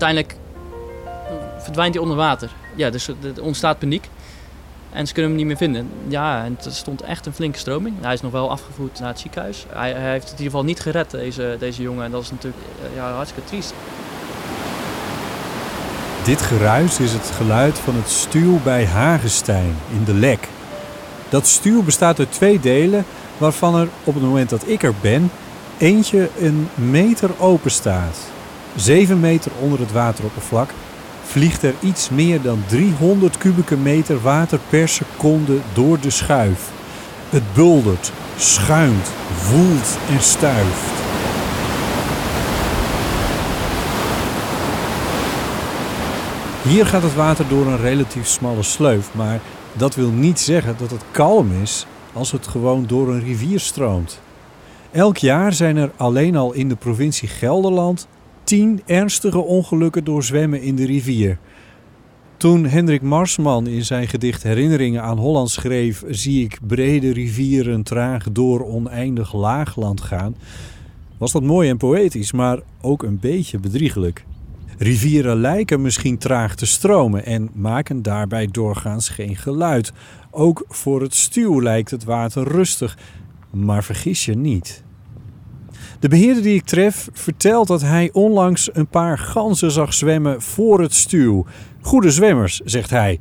uiteindelijk verdwijnt hij onder water. Ja, dus er ontstaat paniek. En ze kunnen hem niet meer vinden. Ja, en er stond echt een flinke stroming. Hij is nog wel afgevoerd naar het ziekenhuis. Hij, hij heeft het in ieder geval niet gered, deze, deze jongen. En dat is natuurlijk ja, hartstikke triest. Dit geruis is het geluid van het stuw bij Hagestein in de Lek. Dat stuw bestaat uit twee delen, waarvan er op het moment dat ik er ben, eentje een meter open staat. 7 meter onder het wateroppervlak vliegt er iets meer dan 300 kubieke meter water per seconde door de schuif. Het buldert, schuimt, woelt en stuift. Hier gaat het water door een relatief smalle sleuf, maar dat wil niet zeggen dat het kalm is als het gewoon door een rivier stroomt. Elk jaar zijn er alleen al in de provincie Gelderland tien ernstige ongelukken door zwemmen in de rivier. Toen Hendrik Marsman in zijn gedicht Herinneringen aan Holland schreef: Zie ik brede rivieren traag door oneindig laagland gaan, was dat mooi en poëtisch, maar ook een beetje bedriegelijk. Rivieren lijken misschien traag te stromen en maken daarbij doorgaans geen geluid. Ook voor het stuw lijkt het water rustig, maar vergis je niet. De beheerder die ik tref vertelt dat hij onlangs een paar ganzen zag zwemmen voor het stuw. Goede zwemmers, zegt hij.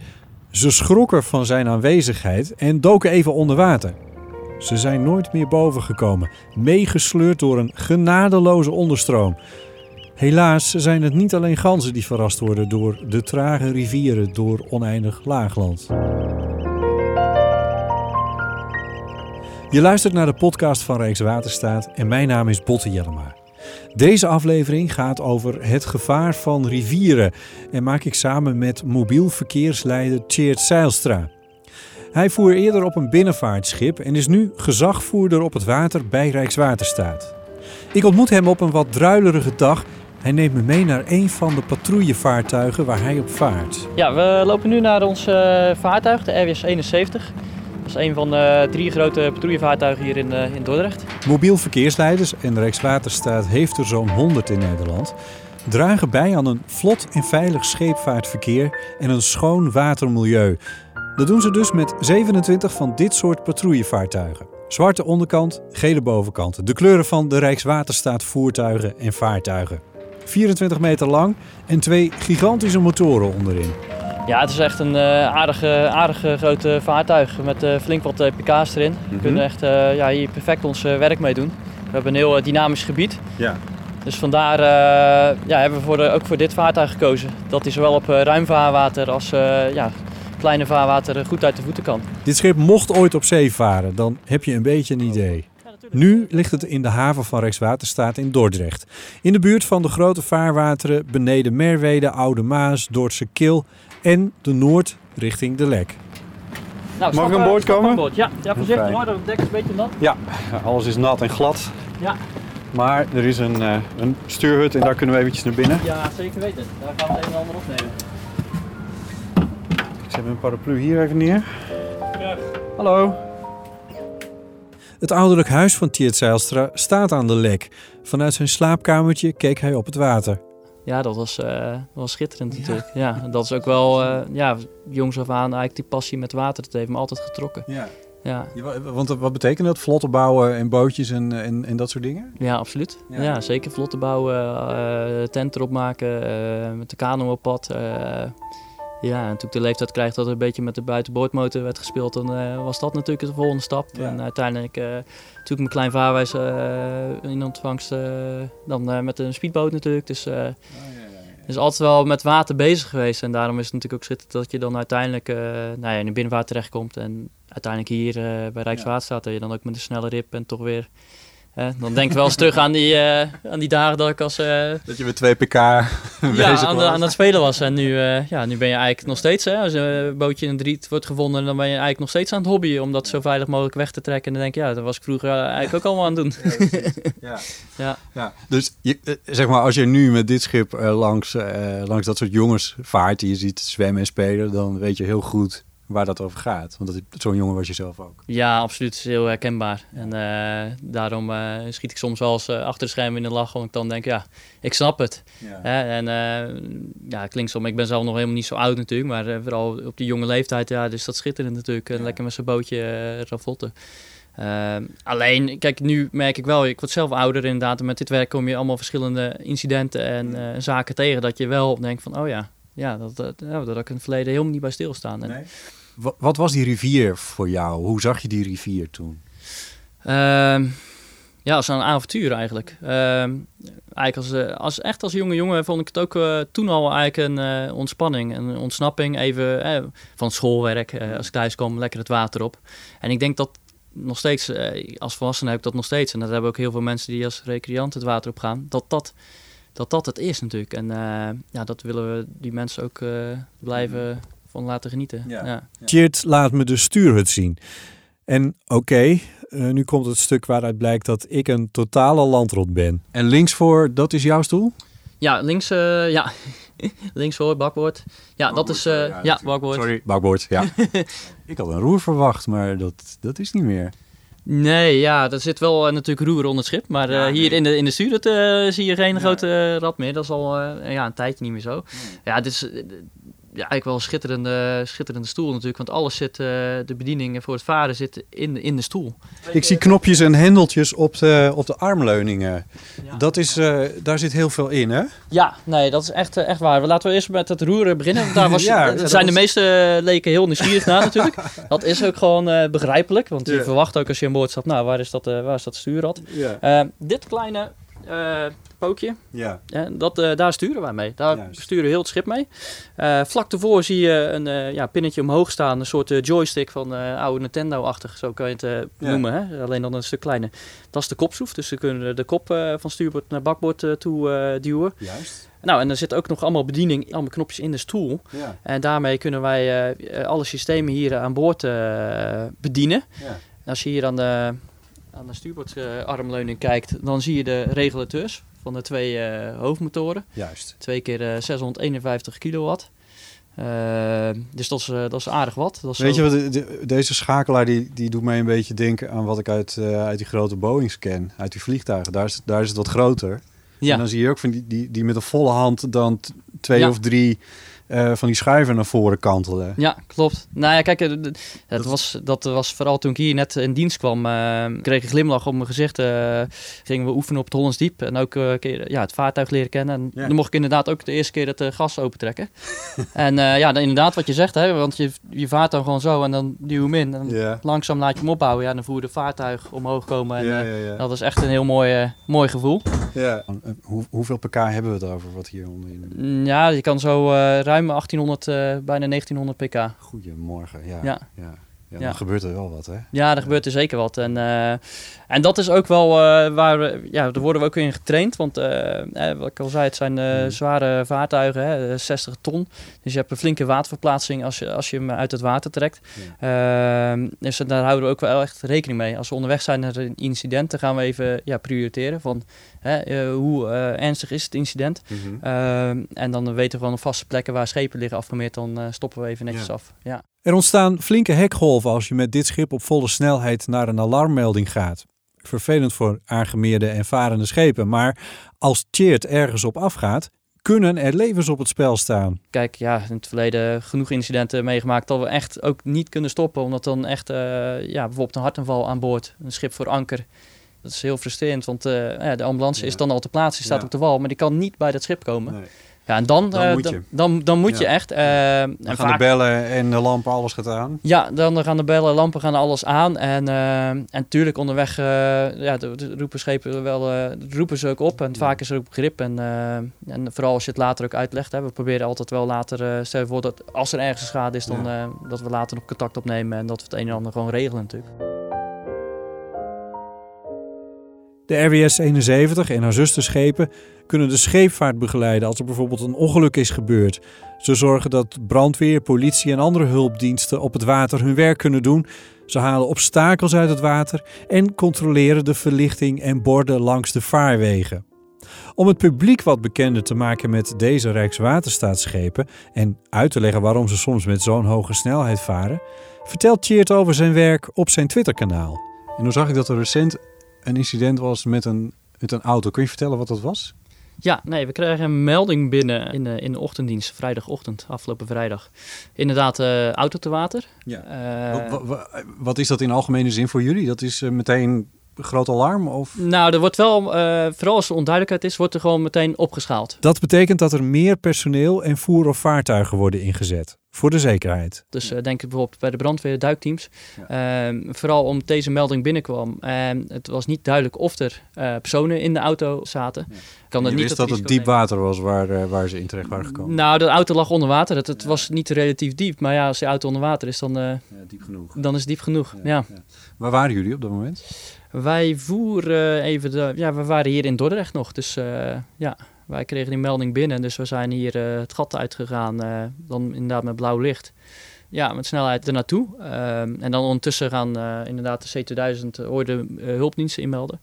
Ze schrokken van zijn aanwezigheid en doken even onder water. Ze zijn nooit meer boven gekomen, meegesleurd door een genadeloze onderstroom. Helaas zijn het niet alleen ganzen die verrast worden door de trage rivieren door oneindig laagland. Je luistert naar de podcast van Rijkswaterstaat en mijn naam is Botte Jellema. Deze aflevering gaat over het gevaar van rivieren en maak ik samen met mobiel verkeersleider Tjeerd Zeilstra. Hij voer eerder op een binnenvaartschip en is nu gezagvoerder op het water bij Rijkswaterstaat. Ik ontmoet hem op een wat druilerige dag. Hij neemt me mee naar een van de patrouillevaartuigen waar hij op vaart. Ja, we lopen nu naar ons vaartuig, de RWS 71. Dat is een van de drie grote patrouillevaartuigen hier in, uh, in Dordrecht. Mobiel verkeersleiders en Rijkswaterstaat heeft er zo'n 100 in Nederland. Dragen bij aan een vlot en veilig scheepvaartverkeer en een schoon watermilieu. Dat doen ze dus met 27 van dit soort patrouillevaartuigen. Zwarte onderkant, gele bovenkant. De kleuren van de Rijkswaterstaat voertuigen en vaartuigen. 24 meter lang en twee gigantische motoren onderin. Ja, het is echt een uh, aardige, aardige grote vaartuig met uh, flink wat uh, pk's erin. We kunnen echt ja, hier perfect ons werk mee doen. We hebben een heel dynamisch gebied. Ja. Dus vandaar ja, hebben we voor ook voor dit vaartuig gekozen. Dat hij zowel op ruim vaarwater als ja, kleine vaarwater goed uit de voeten kan. Dit schip mocht ooit op zee varen, dan heb je een beetje een idee. Nu ligt het in de haven van Rijkswaterstaat in Dordrecht. In de buurt van de grote vaarwateren beneden Merwede, Oude Maas, Dordtse Kil en de Noord richting de Lek. Nou, Mag ik aan boord komen? Boord. Ja, ja, voorzichtig hoor, het dek is een beetje nat. Ja, alles is nat en glad. Ja. Maar er is een, uh, een stuurhut en daar kunnen we eventjes naar binnen. Ja, zeker weten. Daar gaan we het een en ander opnemen. Ze hebben een paraplu hier even neer. Ja. Hallo. Het ouderlijk huis van Tiert Zijlstra staat aan de lek. Vanuit zijn slaapkamertje keek hij op het water. Ja, dat was, uh, was schitterend natuurlijk. Ja, dat is ook wel, uh, ja, jongs af aan eigenlijk die passie met water. Dat heeft me altijd getrokken. Ja. Ja. want wat betekent dat? Vlotten bouwen en bootjes en, en, en dat soort dingen? Ja, absoluut. Ja, zeker vlotten bouwen, uh, tent erop maken, met de kano op pad. Ja, en toen ik de leeftijd kreeg dat er een beetje met de buitenboordmotor werd gespeeld, dan was dat natuurlijk de volgende stap. En uiteindelijk natuurlijk mijn klein vaarwijs uh, in ontvangst. Dan met een speedboot natuurlijk. Dus, oh, ja, dus altijd wel met water bezig geweest. En daarom is het natuurlijk ook schitterend dat je dan uiteindelijk nou ja, in de binnenvaart terechtkomt. En uiteindelijk hier bij Rijkswaterstaat, dat je dan ook met een snelle rip en toch weer dan denk ik wel eens terug aan die, uh, aan die dagen dat ik als... Uh, dat je met 2 pk ja, aan, aan, het spelen was. En nu, uh, ja, nu ben je eigenlijk nog steeds, hè, als een bootje in een driet wordt gevonden, dan ben je eigenlijk nog steeds aan het hobbyen om dat zo veilig mogelijk weg te trekken. En dan denk je, ja, dat was ik vroeger eigenlijk ook allemaal aan het doen. Ja, ja. ja. Dus je, zeg maar, als je nu met dit schip langs, langs dat soort jongens vaart, die je ziet zwemmen en spelen, dan weet je heel goed waar dat over gaat. Want zo'n jongen was je zelf ook. Ja, absoluut. Het is heel herkenbaar. En uh, daarom uh, schiet ik soms wel eens uh, achter de schermen in de lach. Want ik dan denk, ja, ik snap het. Ja. en ja, klinkt zo, ik ben zelf nog helemaal niet zo oud natuurlijk. Maar vooral op die jonge leeftijd, ja, dus dat schitterend natuurlijk. Ja. Lekker met zijn bootje ravotten. alleen, kijk, nu merk ik wel, ik word zelf ouder inderdaad. En met dit werk kom je allemaal verschillende incidenten en zaken tegen. Dat je wel denkt van, oh ja, ja, dat, dat, dat ik in het verleden helemaal niet bij stilstaan. Nee. Wat, wat, was die rivier voor jou? Hoe zag je die rivier toen? Uh, ja, als een avontuur eigenlijk. Uh, eigenlijk als, eh, als, echt als jonge jongen vond ik het ook uh, toen al eigenlijk een uh, ontspanning, een ontsnapping even van schoolwerk. als ik thuis kwam, lekker het water op. En ik denk dat nog steeds, als volwassene heb ik dat nog steeds. En dat hebben ook heel veel mensen die als recreant het water op gaan. Dat dat dat dat het is natuurlijk. En uh, ja, dat willen we die mensen ook uh, blijven van laten genieten. Ja. ja. laat me de stuurhut zien. En oké, okay, uh, nu komt het stuk waaruit blijkt dat ik een totale landrot ben. En links voor, dat is jouw stoel? Ja, links, ja. links voor, bakboord. Ja, bakboord, dat is, ja, ja bakboord. Sorry, bakboord, ja. ik had een roer verwacht, maar dat, dat is niet meer. Nee, ja, er zit wel uh, natuurlijk roer onder het schip. Maar uh, hier in de, in de uh, zie je geen grote rad meer. Dat is al ja, een tijdje niet meer zo. Ja, ja, eigenlijk wel een schitterende, schitterende stoel natuurlijk. Want alles zit, uh, de bedieningen voor het varen zitten in, in de stoel. Ik zie knopjes en hendeltjes op de, op de armleuningen. Dat is, uh, daar zit heel veel in, hè? Ja, nee, dat is echt, echt waar. Laten we eerst met het roeren beginnen. Daar was, ja, zijn de meeste leken heel nieuwsgierig naar natuurlijk. Dat is ook gewoon uh, begrijpelijk. Want je verwacht ook als je aan boord stapt, nou, waar is dat, waar is dat stuurrad? dit kleine pookje. Ja. En dat, uh, daar sturen wij mee. Daar Juist. sturen heel het schip mee. Uh, vlak daarvoor zie je een ja, pinnetje omhoog staan. Een soort joystick van oude Nintendo-achtig. Zo kan je het noemen. Hè? Alleen dan een stuk kleiner. Dat is de kopschroef. Dus we kunnen de kop van stuurboord naar bakboord toe duwen. Juist. Nou, en er zit ook nog allemaal bediening, allemaal knopjes in de stoel. Ja. En daarmee kunnen wij alle systemen hier aan boord bedienen. Ja. als je hier aan de, aan de stuurboordarmleuning kijkt, dan zie je de regulateurs van de twee uh, hoofdmotoren. Juist. Twee keer uh, eh, 651 kilowatt. Uh, dus dat is, dat is aardig wat. Dat is Weet je wat, deze schakelaar die, die doet mij een beetje denken aan wat ik uit, uit die grote Boeings ken. Uit die vliegtuigen. Daar is, daar is het wat groter. Ja. En dan zie je ook van die, die, die met een volle hand dan twee of drie uh, van die schuiven naar voren kantelen. Ja, klopt. Nou ja, kijk, het dat, was, dat was vooral toen ik hier net in dienst kwam, uh, kreeg ik een glimlach op mijn gezicht. Uh, gingen we oefenen op het Hollands Diep en ook ja, het vaartuig leren kennen. En dan mocht ik inderdaad ook de eerste keer het gas opentrekken. en ja, dan inderdaad wat je zegt, hè, want je, je vaart dan gewoon zo en dan duw hem in. En langzaam laat je hem opbouwen. Ja, dan voer je de vaartuig omhoog komen. En dat is echt een heel mooi, mooi gevoel. Ja. Hoe, hoeveel pk hebben we het over wat hier onderin? Mm, ja, je kan zo ruim 1800, uh, eh, bijna 1900 pk. Goedemorgen, ja. ja. ja. Ja, dan gebeurt er wel wat, hè? Ja, er gebeurt er zeker wat. En, uh, en dat is ook wel uh, waar we, ja, daar worden we ook in getraind. Want uh, wat ik al zei, het zijn mm. zware vaartuigen, hè, 60 ton. Dus je hebt een flinke waterverplaatsing als je, als je hem uit het water trekt. Ehm, dus daar houden we ook wel echt rekening mee. Als we onderweg zijn naar een incident, dan gaan we even ja, prioriteren van hè, hoe ernstig is het incident. Mm en dan weten we op vaste plekken waar schepen liggen afgemeerd, dan stoppen we even netjes af. Ja. Er ontstaan flinke hekgolven als je met dit schip op volle snelheid naar een alarmmelding gaat. Vervelend voor aangemeerde en varende schepen, maar als Cheert ergens op afgaat, kunnen er levens op het spel staan. Kijk, ja, in het verleden genoeg incidenten meegemaakt dat we echt ook niet kunnen stoppen, omdat dan echt, uh, ja, bijvoorbeeld een hartaanval aan boord, een schip voor anker. Dat is heel frustrerend, want uh, ja, de ambulance is dan al te plaatsen, die staat op de wal, maar die kan niet bij dat schip komen. Nee. Ja, en dan, dan uh, moet je, dan, dan moet je echt. Uh, dan en gaan de bellen en de lampen, alles gaat aan. Ja, dan gaan de bellen, lampen gaan alles aan. En, uh, en natuurlijk onderweg ja, de, de roepen schepen wel, roepen ze ook op. En vaak is er ook begrip. En, en vooral als je het later ook uitlegt. Hè, we proberen altijd wel later, stel je voor dat als er ergens schade is, dan dat we later nog contact opnemen. En dat we het een en ander gewoon regelen natuurlijk. De RWS 71 en haar zusterschepen kunnen de scheepvaart begeleiden als er bijvoorbeeld een ongeluk is gebeurd. Ze zorgen dat brandweer, politie en andere hulpdiensten op het water hun werk kunnen doen. Ze halen obstakels uit het water en controleren de verlichting en borden langs de vaarwegen. Om het publiek wat bekender te maken met deze Rijkswaterstaatsschepen en uit te leggen waarom ze soms met zo'n hoge snelheid varen, vertelt Tjeerd over zijn werk op zijn Twitterkanaal. En dan zag ik dat er recent een incident was met een, met een auto. Kun je vertellen wat dat was? Ja, nee, we kregen een melding binnen in de, in de ochtenddienst, vrijdagochtend, afgelopen vrijdag. Inderdaad, uh, auto te water. Ja. Uh, wat, wat, wat, is dat in algemene zin voor jullie? Dat is uh, meteen groot alarm? Of? Nou, er wordt wel, uh, vooral als er onduidelijkheid is, wordt er gewoon meteen opgeschaald. Dat betekent dat er meer personeel en voer- of vaartuigen worden ingezet. Voor de zekerheid. Dus uh, denk ik bijvoorbeeld bij de brandweer, duikteams. Ja. Uh, vooral om deze melding binnenkwam. En het was niet duidelijk of er uh, personen in de auto zaten. Ja. Kan je niet wist dat het diep water was waar, waar ze in terecht waren gekomen? Nou, de auto lag onder water. Het, het ja. was niet relatief diep. Maar ja, als de auto onder water is, dan, diep genoeg. dan is het diep genoeg. Ja. Waar waren jullie op dat moment? Wij voeren even de. Ja, we waren hier in Dordrecht nog. Dus uh, ja, wij kregen die melding binnen. Dus we zijn hier uh, het gat uitgegaan. Uh, dan inderdaad met blauw licht. Ja, met snelheid er naartoe. en dan ondertussen gaan inderdaad de C2000 hoorde hulpdiensten inmelden.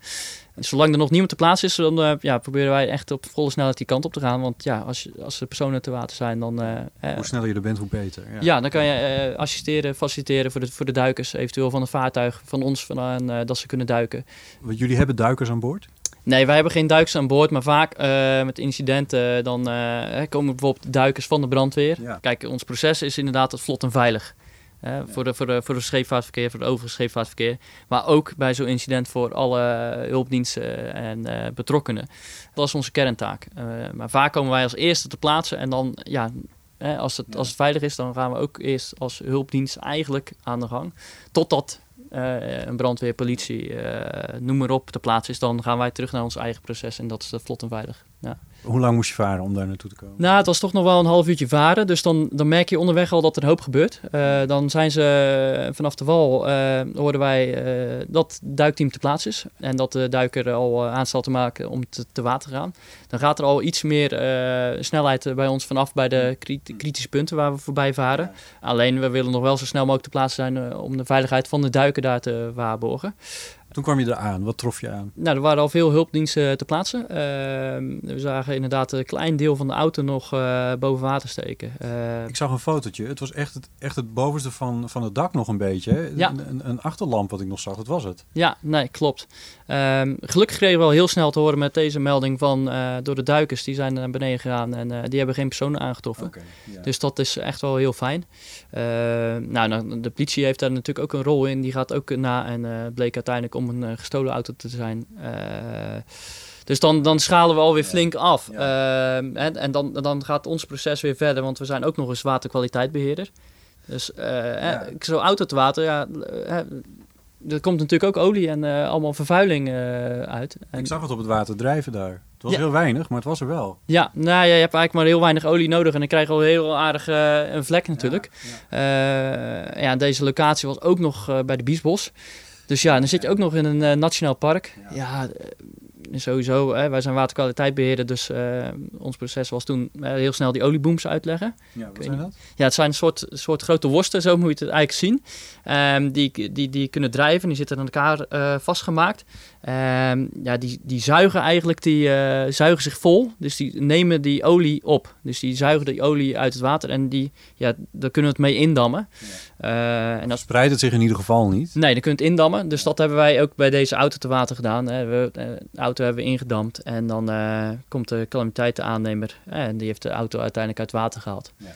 En zolang er nog niemand te plaats is, dan uh, ja, proberen wij echt op volle snelheid die kant op te gaan. Want ja, als, als er personen te water zijn, dan... Uh, hoe sneller je er bent, hoe beter. Ja, ja dan kan je uh, assisteren, faciliteren voor de, voor de duikers. Eventueel van een vaartuig van ons vandaan dat ze kunnen duiken. Want jullie hebben duikers aan boord? Nee, wij hebben geen duikers aan boord, maar vaak met incidenten dan komen bijvoorbeeld duikers van de brandweer. Ja. Kijk, ons proces is inderdaad het vlot en veilig. Uh, voor, de, voor, de, voor het scheepvaartverkeer, voor het overige scheepvaartverkeer. Maar ook bij zo'n incident voor alle hulpdiensten en uh, betrokkenen. Dat is onze kerntaak. Uh, maar vaak komen wij als eerste te plaatsen en dan, ja, als, het, als het veilig is, dan gaan we ook eerst als hulpdienst eigenlijk aan de gang. Totdat een brandweer, politie, noem maar op, te plaatsen is, dan gaan wij terug naar ons eigen proces en dat is vlot en veilig. Ja. Hoe lang moest je varen om daar naartoe te komen? Nou, het was toch nog wel een half uurtje varen. Dus dan, dan merk je onderweg al dat er een hoop gebeurt. Uh, dan zijn ze vanaf de wal, uh, hoorden wij uh, dat het duikteam te plaats is. En dat de duiker al aanstel te maken om te, te water te gaan. Dan gaat er al iets meer snelheid bij ons vanaf bij de kritische punten waar we voorbij varen. Alleen we willen nog wel zo snel mogelijk te plaatsen zijn om de veiligheid van de duiker daar te waarborgen. Toen kwam je eraan. Wat trof je aan? Nou, er waren al veel hulpdiensten te plaatsen. Uh, we zagen inderdaad een klein deel van de auto nog uh, boven water steken. Uh, ik zag een fotootje. Het was echt het, echt het bovenste van, van het dak nog een beetje. Ja. Een, een, achterlamp wat ik nog zag, dat was het. Ja, nee, klopt. Um, gelukkig kregen we al heel snel te horen met deze melding van door de duikers. Die zijn naar beneden gegaan en die hebben geen personen aangetroffen. Okay, ja. Dus dat is echt wel heel fijn. nou, nou, de politie heeft daar natuurlijk ook een rol in. Die gaat ook na en bleek uiteindelijk om een gestolen auto te zijn. Dus dan, dan schalen we alweer flink af. En, en dan, dan gaat ons proces weer verder, want we zijn ook nog eens waterkwaliteitbeheerder. Dus uh, zo'n auto te water, ja, er komt natuurlijk ook olie en uh, allemaal vervuiling uh, uit. En... Ik zag het op het water drijven daar. Het was ja. heel weinig, maar het was er wel. Ja, nou ja, je hebt eigenlijk maar heel weinig olie nodig en dan krijg je al heel aardig uh, een vlek natuurlijk. Ja, ja. deze locatie was ook nog bij de Biesbos. Dus ja, dan zit je ook nog in een nationaal park. Ja sowieso. Hè, wij zijn waterkwaliteitbeheerder, dus uh, ons proces was toen uh, heel snel die oliebooms uitleggen. Ja, wat zijn dat? Ja, het zijn een soort, soort grote worsten, zo moet je het eigenlijk zien. Um, die, die, die kunnen drijven, die zitten aan elkaar vastgemaakt. Um, ja, die, die zuigen eigenlijk, die zuigen zich vol. Dus die nemen die olie op. Dus die zuigen die olie uit het water en die, ja, daar kunnen we het mee indammen. Ja. en dat spreidt het zich in ieder geval niet? Nee, dan kun je het indammen. Dus dat hebben wij ook bij deze auto te water gedaan. Hè. We, de auto hebben we ingedamd en dan uh, komt de calamiteitenaannemer en die heeft de auto uiteindelijk uit water gehaald. Ja.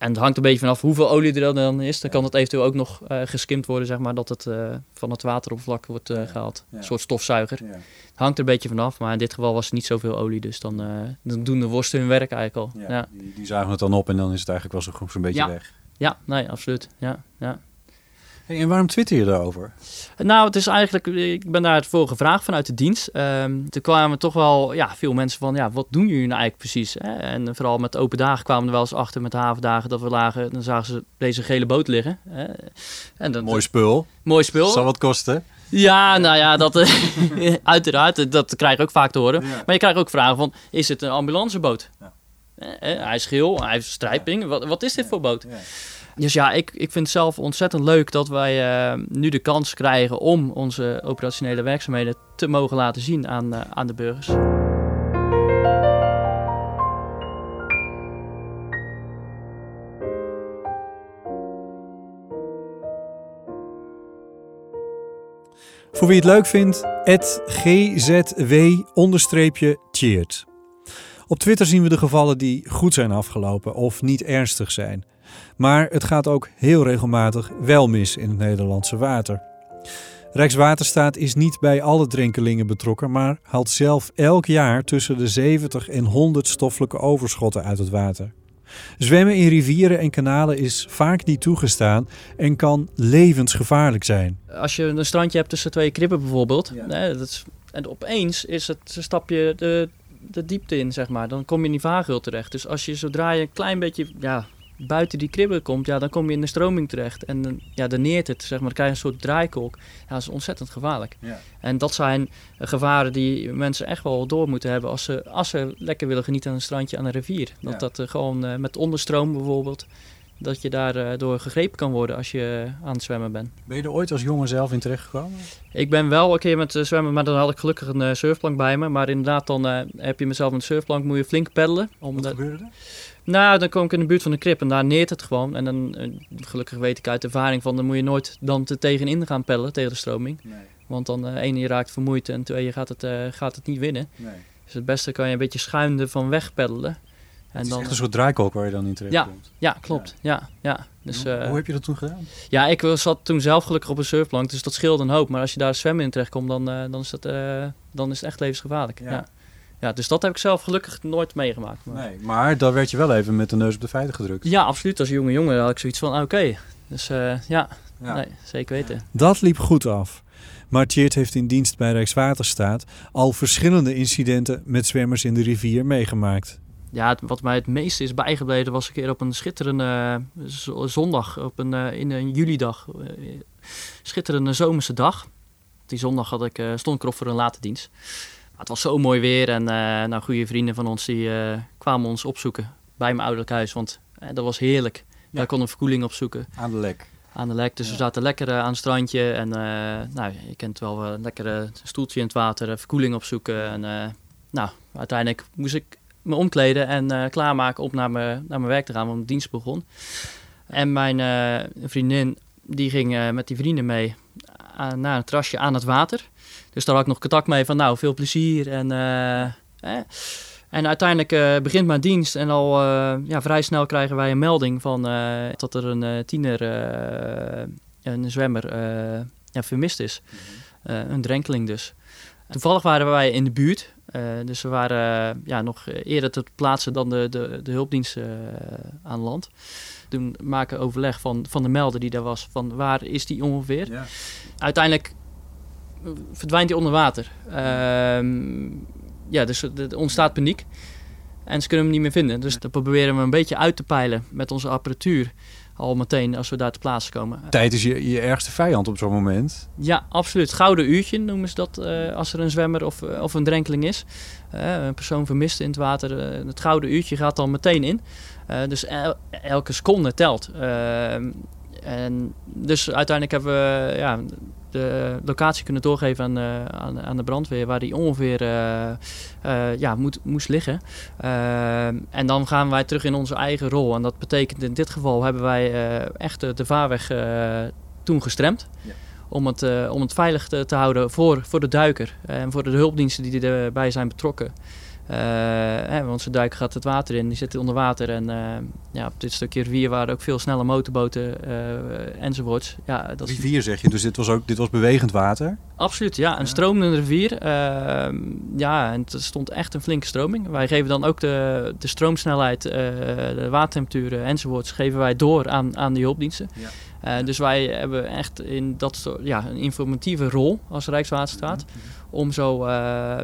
En het hangt een beetje vanaf hoeveel olie er dan is. Dan kan het eventueel ook nog uh, geskimd worden, zeg maar, dat het uh, van het wateroppervlak wordt uh, gehaald. Een soort stofzuiger. Het hangt er een beetje vanaf, maar in dit geval was het niet zoveel olie. Dus dan, dan doen de worsten hun werk eigenlijk al. Ja, Die, die, zuigen het dan op en dan is het eigenlijk wel zo'n zo beetje weg. Ja, nee, absoluut. Ja, ja. En waarom twitter je daarover? Nou, het is eigenlijk, ik ben daar voor gevraagd vanuit de dienst. Um, toen kwamen toch wel ja, veel mensen van, ja, wat doen jullie nou eigenlijk precies? Hè? En vooral met open dagen kwamen er wel eens achter met havendagen dat we lagen, dan zagen ze deze gele boot liggen. Hè? En dan, mooi spul. Mooi spul. Zal wat kosten? Ja, nou ja, dat, uiteraard, dat krijg ik ook vaak te horen. Maar je krijgt ook vragen van, is het een ambulanceboot? Ja. hij is geel, hij heeft strijping. Wat, wat is dit voor boot? Dus ja, ik, ik vind het zelf ontzettend leuk dat wij eh, nu de kans krijgen om onze operationele werkzaamheden te mogen laten zien aan, eh, aan de burgers. Voor wie het leuk vindt, gzw-cheert. Op Twitter zien we de gevallen die goed zijn afgelopen of niet ernstig zijn. Maar het gaat ook heel regelmatig wel mis in het Nederlandse water. Rijkswaterstaat is niet bij alle drinkelingen betrokken, maar haalt zelf elk jaar tussen de 70 en 100 stoffelijke overschotten uit het water. Zwemmen in rivieren en kanalen is vaak niet toegestaan en kan levensgevaarlijk zijn. Als je een strandje hebt tussen twee kribben bijvoorbeeld, hè, dat is, en opeens is het, stap je de, de diepte in, zeg maar. Dan kom je in die vaaghul terecht. Dus als je zodra je een klein beetje ja, buiten die kribben komt, ja, dan kom je in de stroming terecht. En ja, dan neert het, zeg maar. Dan krijg je een soort draaikolk. Ja, dat is ontzettend gevaarlijk. Ja. En dat zijn gevaren die mensen echt wel door moeten hebben als ze, als ze lekker willen genieten aan een strandje aan een rivier. Dat dat uh, gewoon uh, met onderstroom bijvoorbeeld, dat je daardoor door gegrepen kan worden als je aan het zwemmen bent. Ben je er ooit als jongen zelf in terecht gekomen? Ik ben wel een keer met zwemmen, maar dan had ik gelukkig een surfplank bij me. Maar inderdaad, dan heb je mezelf een surfplank, moet je flink peddelen. Wat gebeurde er? Nou, dan kom ik in de buurt van de krip en daar neert het gewoon. En dan, eh, gelukkig weet ik uit ervaring van, dan moet je nooit dan te tegenin gaan pellen tegen de stroming. Nee. Want dan, uh, één, je raakt vermoeid en twee, je gaat het, uh, gaat het niet winnen. Nee. Dus het beste kan je een beetje schuin van weg peddelen. En het is dan, echt een soort draaikolk waar je dan niet terecht ja, komt. Ja, klopt. Ja. Ja, Dus, hoe, hoe heb je dat toen gedaan? Ja, ik zat toen zelf gelukkig op een surfplank, dus dat scheelde een hoop. Maar als je daar zwemmen in terecht komt, dan, dan, is, dat, dan is het echt levensgevaarlijk. ja. Ja, dus dat heb ik zelf gelukkig nooit meegemaakt. Maar... Nee, maar daar werd je wel even met de neus op de feiten gedrukt. Ja, absoluut. Als jonge jongen had ik zoiets van, ah, oké. Dus uh, ja, ja. Nee, zeker weten. Dat liep goed af. Maar Tjeerd heeft in dienst bij Rijkswaterstaat al verschillende incidenten met zwemmers in de rivier meegemaakt. Ja, wat mij het meeste is bijgebleven was een keer op een schitterende uh, zondag, op een, uh, in een julidag. schitterende zomerse dag. Die zondag had ik, stond ik erop voor een late dienst het was zo mooi weer en uh, nou, goede vrienden van ons die uh, kwamen ons opzoeken bij mijn ouderlijk huis. Want uh, dat was heerlijk. Ja. Daar kon een verkoeling opzoeken. Aan de lek. Aan de lek. Dus ja. we zaten lekker aan het strandje. En nou, je kent wel een lekker stoeltje in het water, verkoeling opzoeken. En nou, uiteindelijk moest ik me omkleden en klaarmaken om naar, me, naar mijn werk te gaan, want de dienst begon. En mijn vriendin, die ging met die vrienden mee naar een terrasje aan het water. Dus daar had ik nog contact mee van nou, veel plezier. En, eh, en uiteindelijk uh, begint mijn dienst en al uh, ja, vrij snel krijgen wij een melding van dat er een tiener, een zwemmer, ja, vermist is. Mhm. een drenkeling dus. Toevallig waren wij in de buurt. dus we waren ja, nog eerder te plaatsen dan de, de, de hulpdiensten aan land. Toen maken overleg van, van de melder die daar was. Van waar is die ongeveer? Ja. Uiteindelijk verdwijnt hij onder water. Ehm, ja, dus er ontstaat paniek. En ze kunnen hem niet meer vinden. Dus dan proberen we een beetje uit te peilen met onze apparatuur. Al meteen als we daar te plaatsen komen. Tijd is je, je ergste vijand op zo'n moment. Ja, absoluut. Gouden uurtje noemen ze dat uh, als er een zwemmer of, eh, of een drenkeling is. Uh, een persoon vermist in het water. het gouden uurtje gaat dan meteen in. dus elke seconde telt. Ehm, en dus uiteindelijk hebben we ja, de locatie kunnen doorgeven aan, uh, aan, aan, de brandweer, waar die ongeveer uh, uh, ja, moet, moest liggen. en dan gaan wij terug in onze eigen rol. En dat betekent in dit geval hebben wij echt de, de vaarweg toen gestremd. Ja. Om het, om het veilig te, te, houden voor, voor de duiker en voor de hulpdiensten die erbij zijn betrokken. Uh, want ze duiken gaat het water in, die zitten onder water. En uh, ja, op dit stukje rivier waren ook veel snelle motorboten uh, enzovoorts. Ja, dat rivier zeg je, dus dit was ook dit was bewegend water? Absoluut, ja. Een ja. stromende rivier. Ehm, ja, en het stond echt een flinke stroming. Wij geven dan ook de, de stroomsnelheid, de watertemperaturen enzovoorts, geven wij door aan, aan die hulpdiensten. Ja. Uh, dus wij hebben echt in dat soort, ja, een informatieve rol als Rijkswaterstaat. -hmm om zo uh,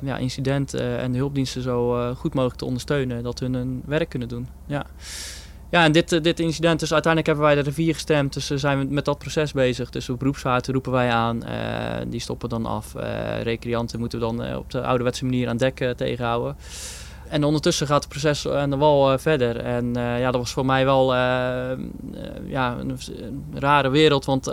ja, incidenten en de hulpdiensten zo uh, goed mogelijk te ondersteunen, dat hun hun werk kunnen doen. Ja, ja en dit, dit incident, dus uiteindelijk hebben wij de rivier gestemd, dus zijn we met dat proces bezig. Dus op roepen wij aan, die stoppen dan af. recreanten moeten we dan op de ouderwetse manier aan dek tegenhouden. En ondertussen gaat het proces aan de wal verder. En ja, dat was voor mij wel ja, een, rare wereld, want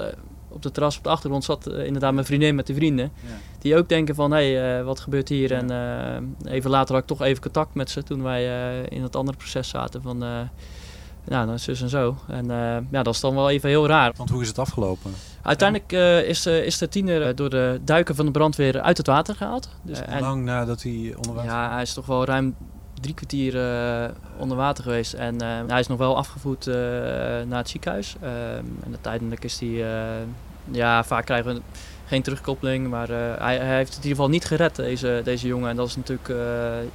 op de terras op de achtergrond zat inderdaad mijn vriendin met de vrienden. Ja. Die ook denken van, hé, hey, wat gebeurt hier? Ja. En even later had ik toch even contact met ze toen wij in het andere proces zaten van, nou, dan zus en zo. En ja, dat is dan wel even heel raar. Want hoe is het afgelopen? Uiteindelijk uh, is, uh, is de tiener door de duiken van de brandweer uit het water gehaald. Dus lang nadat hij onder water Ja, hij is toch wel ruim drie kwartier onder water geweest. En hij is nog wel afgevoerd naar het ziekenhuis. Ehm, en uiteindelijk is hij... ja, vaak krijgen we geen terugkoppeling. Maar hij, hij, heeft het in ieder geval niet gered, deze, deze jongen. En dat is natuurlijk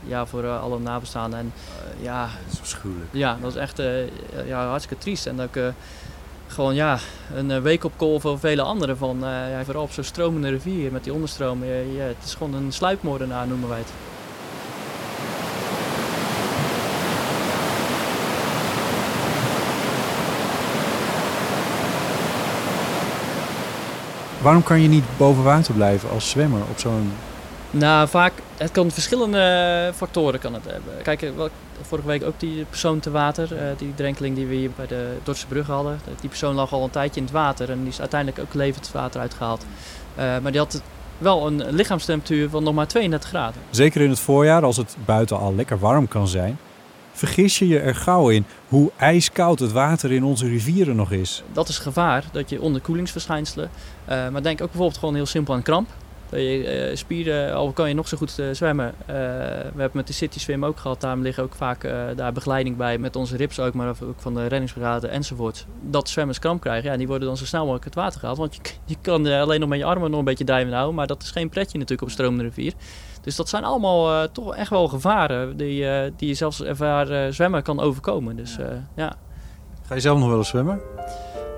ja, voor alle nabestaanden. En, ja, dat is afschuwelijk. Ja, dat is echt ja, hartstikke triest. En ook gewoon ja, een eh, week op call voor vele anderen. Van, ja, vooral op zo'n stromende rivier met die onderstroom. Ja, het is gewoon een sluipmoordenaar noemen wij het. Waarom kan je niet boven water blijven als zwemmer op zo'n... Nou, vaak, het kan verschillende factoren kan het hebben. Kijk, vorige week ook die persoon te water, uh, die drenkeling die we hier bij de Dordtse brug hadden. Die persoon lag al een tijdje in het water en die is uiteindelijk ook levend het water uitgehaald. Uh, maar die had wel een lichaamstemperatuur van nog maar 32 graden. Zeker in het voorjaar, als het buiten al lekker warm kan zijn. Vergis je je er gauw in hoe ijskoud het water in onze rivieren nog is? Dat is gevaar, dat je onderkoelingsverschijnselen. Uh, maar denk ook bijvoorbeeld gewoon heel simpel aan kramp. Je uh, spieren, al kan je nog zo goed uh, zwemmen. Uh, we hebben met de City Swim ook gehad. Daarom liggen ook vaak daar begeleiding bij met onze rips ook, maar ook van de reddingsbrigade enzovoort. Dat zwemmers kramp krijgen, ja, die worden dan zo snel mogelijk het water gehaald. Want je, je kan alleen nog met je armen nog een beetje drijven houden, maar dat is geen pretje natuurlijk op stromende rivier. Dus dat zijn allemaal toch echt wel gevaren die, die je zelfs ervaren zwemmen kan overkomen. Dus, ja. Ga je zelf nog wel eens zwemmen?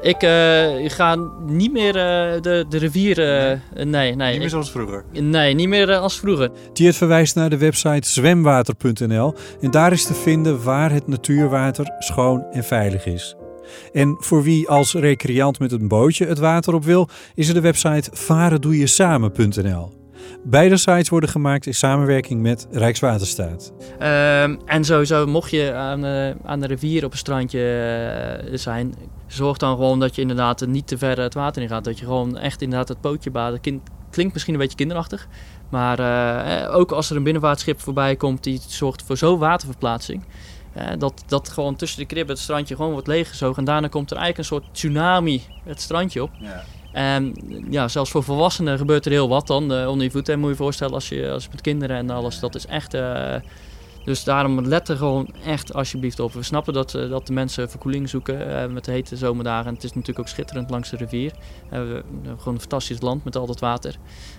Ik uh, ga niet meer uh, de, de rivier. Uh, nee. nee, Niet meer zoals vroeger? Nee, niet meer als vroeger. Tiert verwijst naar de website zwemwater.nl en daar is te vinden waar het natuurwater schoon en veilig is. En voor wie als recreant met een bootje het water op wil, is er de website varendoejesamen.nl. Beide sites worden gemaakt in samenwerking met Rijkswaterstaat. Uh, en sowieso, mocht je aan, uh, aan de rivier op een strandje uh, zijn, zorg dan gewoon dat je inderdaad niet te ver het water in gaat. Dat je gewoon echt inderdaad het pootje baden. Kind, klinkt misschien een beetje kinderachtig. Maar uh, ook als er een binnenvaartschip voorbij komt die zorgt voor zo'n waterverplaatsing. Uh, dat, dat gewoon tussen de kribben het strandje gewoon wordt leeggezogen. En daarna komt er eigenlijk een soort tsunami het strandje op. Ja. En ja, zelfs voor volwassenen gebeurt er heel wat dan. Uh, onder je voeten moet je voorstellen als je, als je met kinderen en alles. Dat is echt... Dus daarom let er gewoon echt alsjeblieft op. We snappen dat, uh, dat de mensen verkoeling zoeken met de hete zomerdagen. Het is natuurlijk ook schitterend langs de rivier. We hebben gewoon een fantastisch land met al dat water.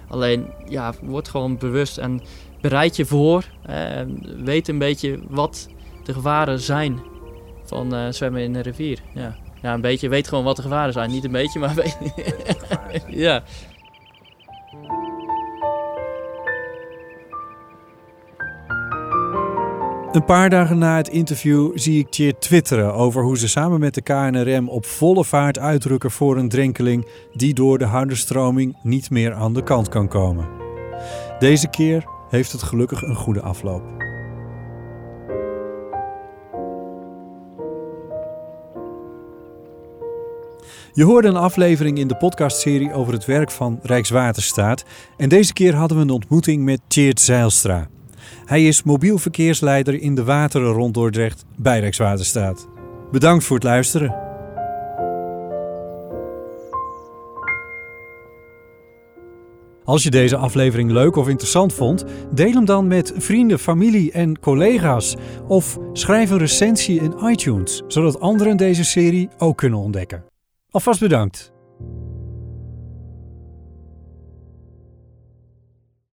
Alleen, ja, word gewoon bewust en bereid je voor. weet een beetje wat de gevaren zijn van zwemmen in de rivier. Ja. Ja, een beetje. Weet gewoon wat de gevaren zijn. Niet een beetje, maar weet. ja. Een paar dagen na het interview zie ik Tjeer twitteren over hoe ze samen met de KNRM op volle vaart uitrukken voor een drenkeling die door de harde stroming niet meer aan de kant kan komen. Deze keer heeft het gelukkig een goede afloop. Je hoorde een aflevering in de podcastserie over het werk van Rijkswaterstaat en deze keer hadden we een ontmoeting met Tjeerd Zeilstra. Hij is mobiel verkeersleider in de wateren rond Dordrecht bij Rijkswaterstaat. Bedankt voor het luisteren. Als je deze aflevering leuk of interessant vond, deel hem dan met vrienden, familie en collega's. Of schrijf een recensie in iTunes, zodat anderen deze serie ook kunnen ontdekken. Alvast bedankt.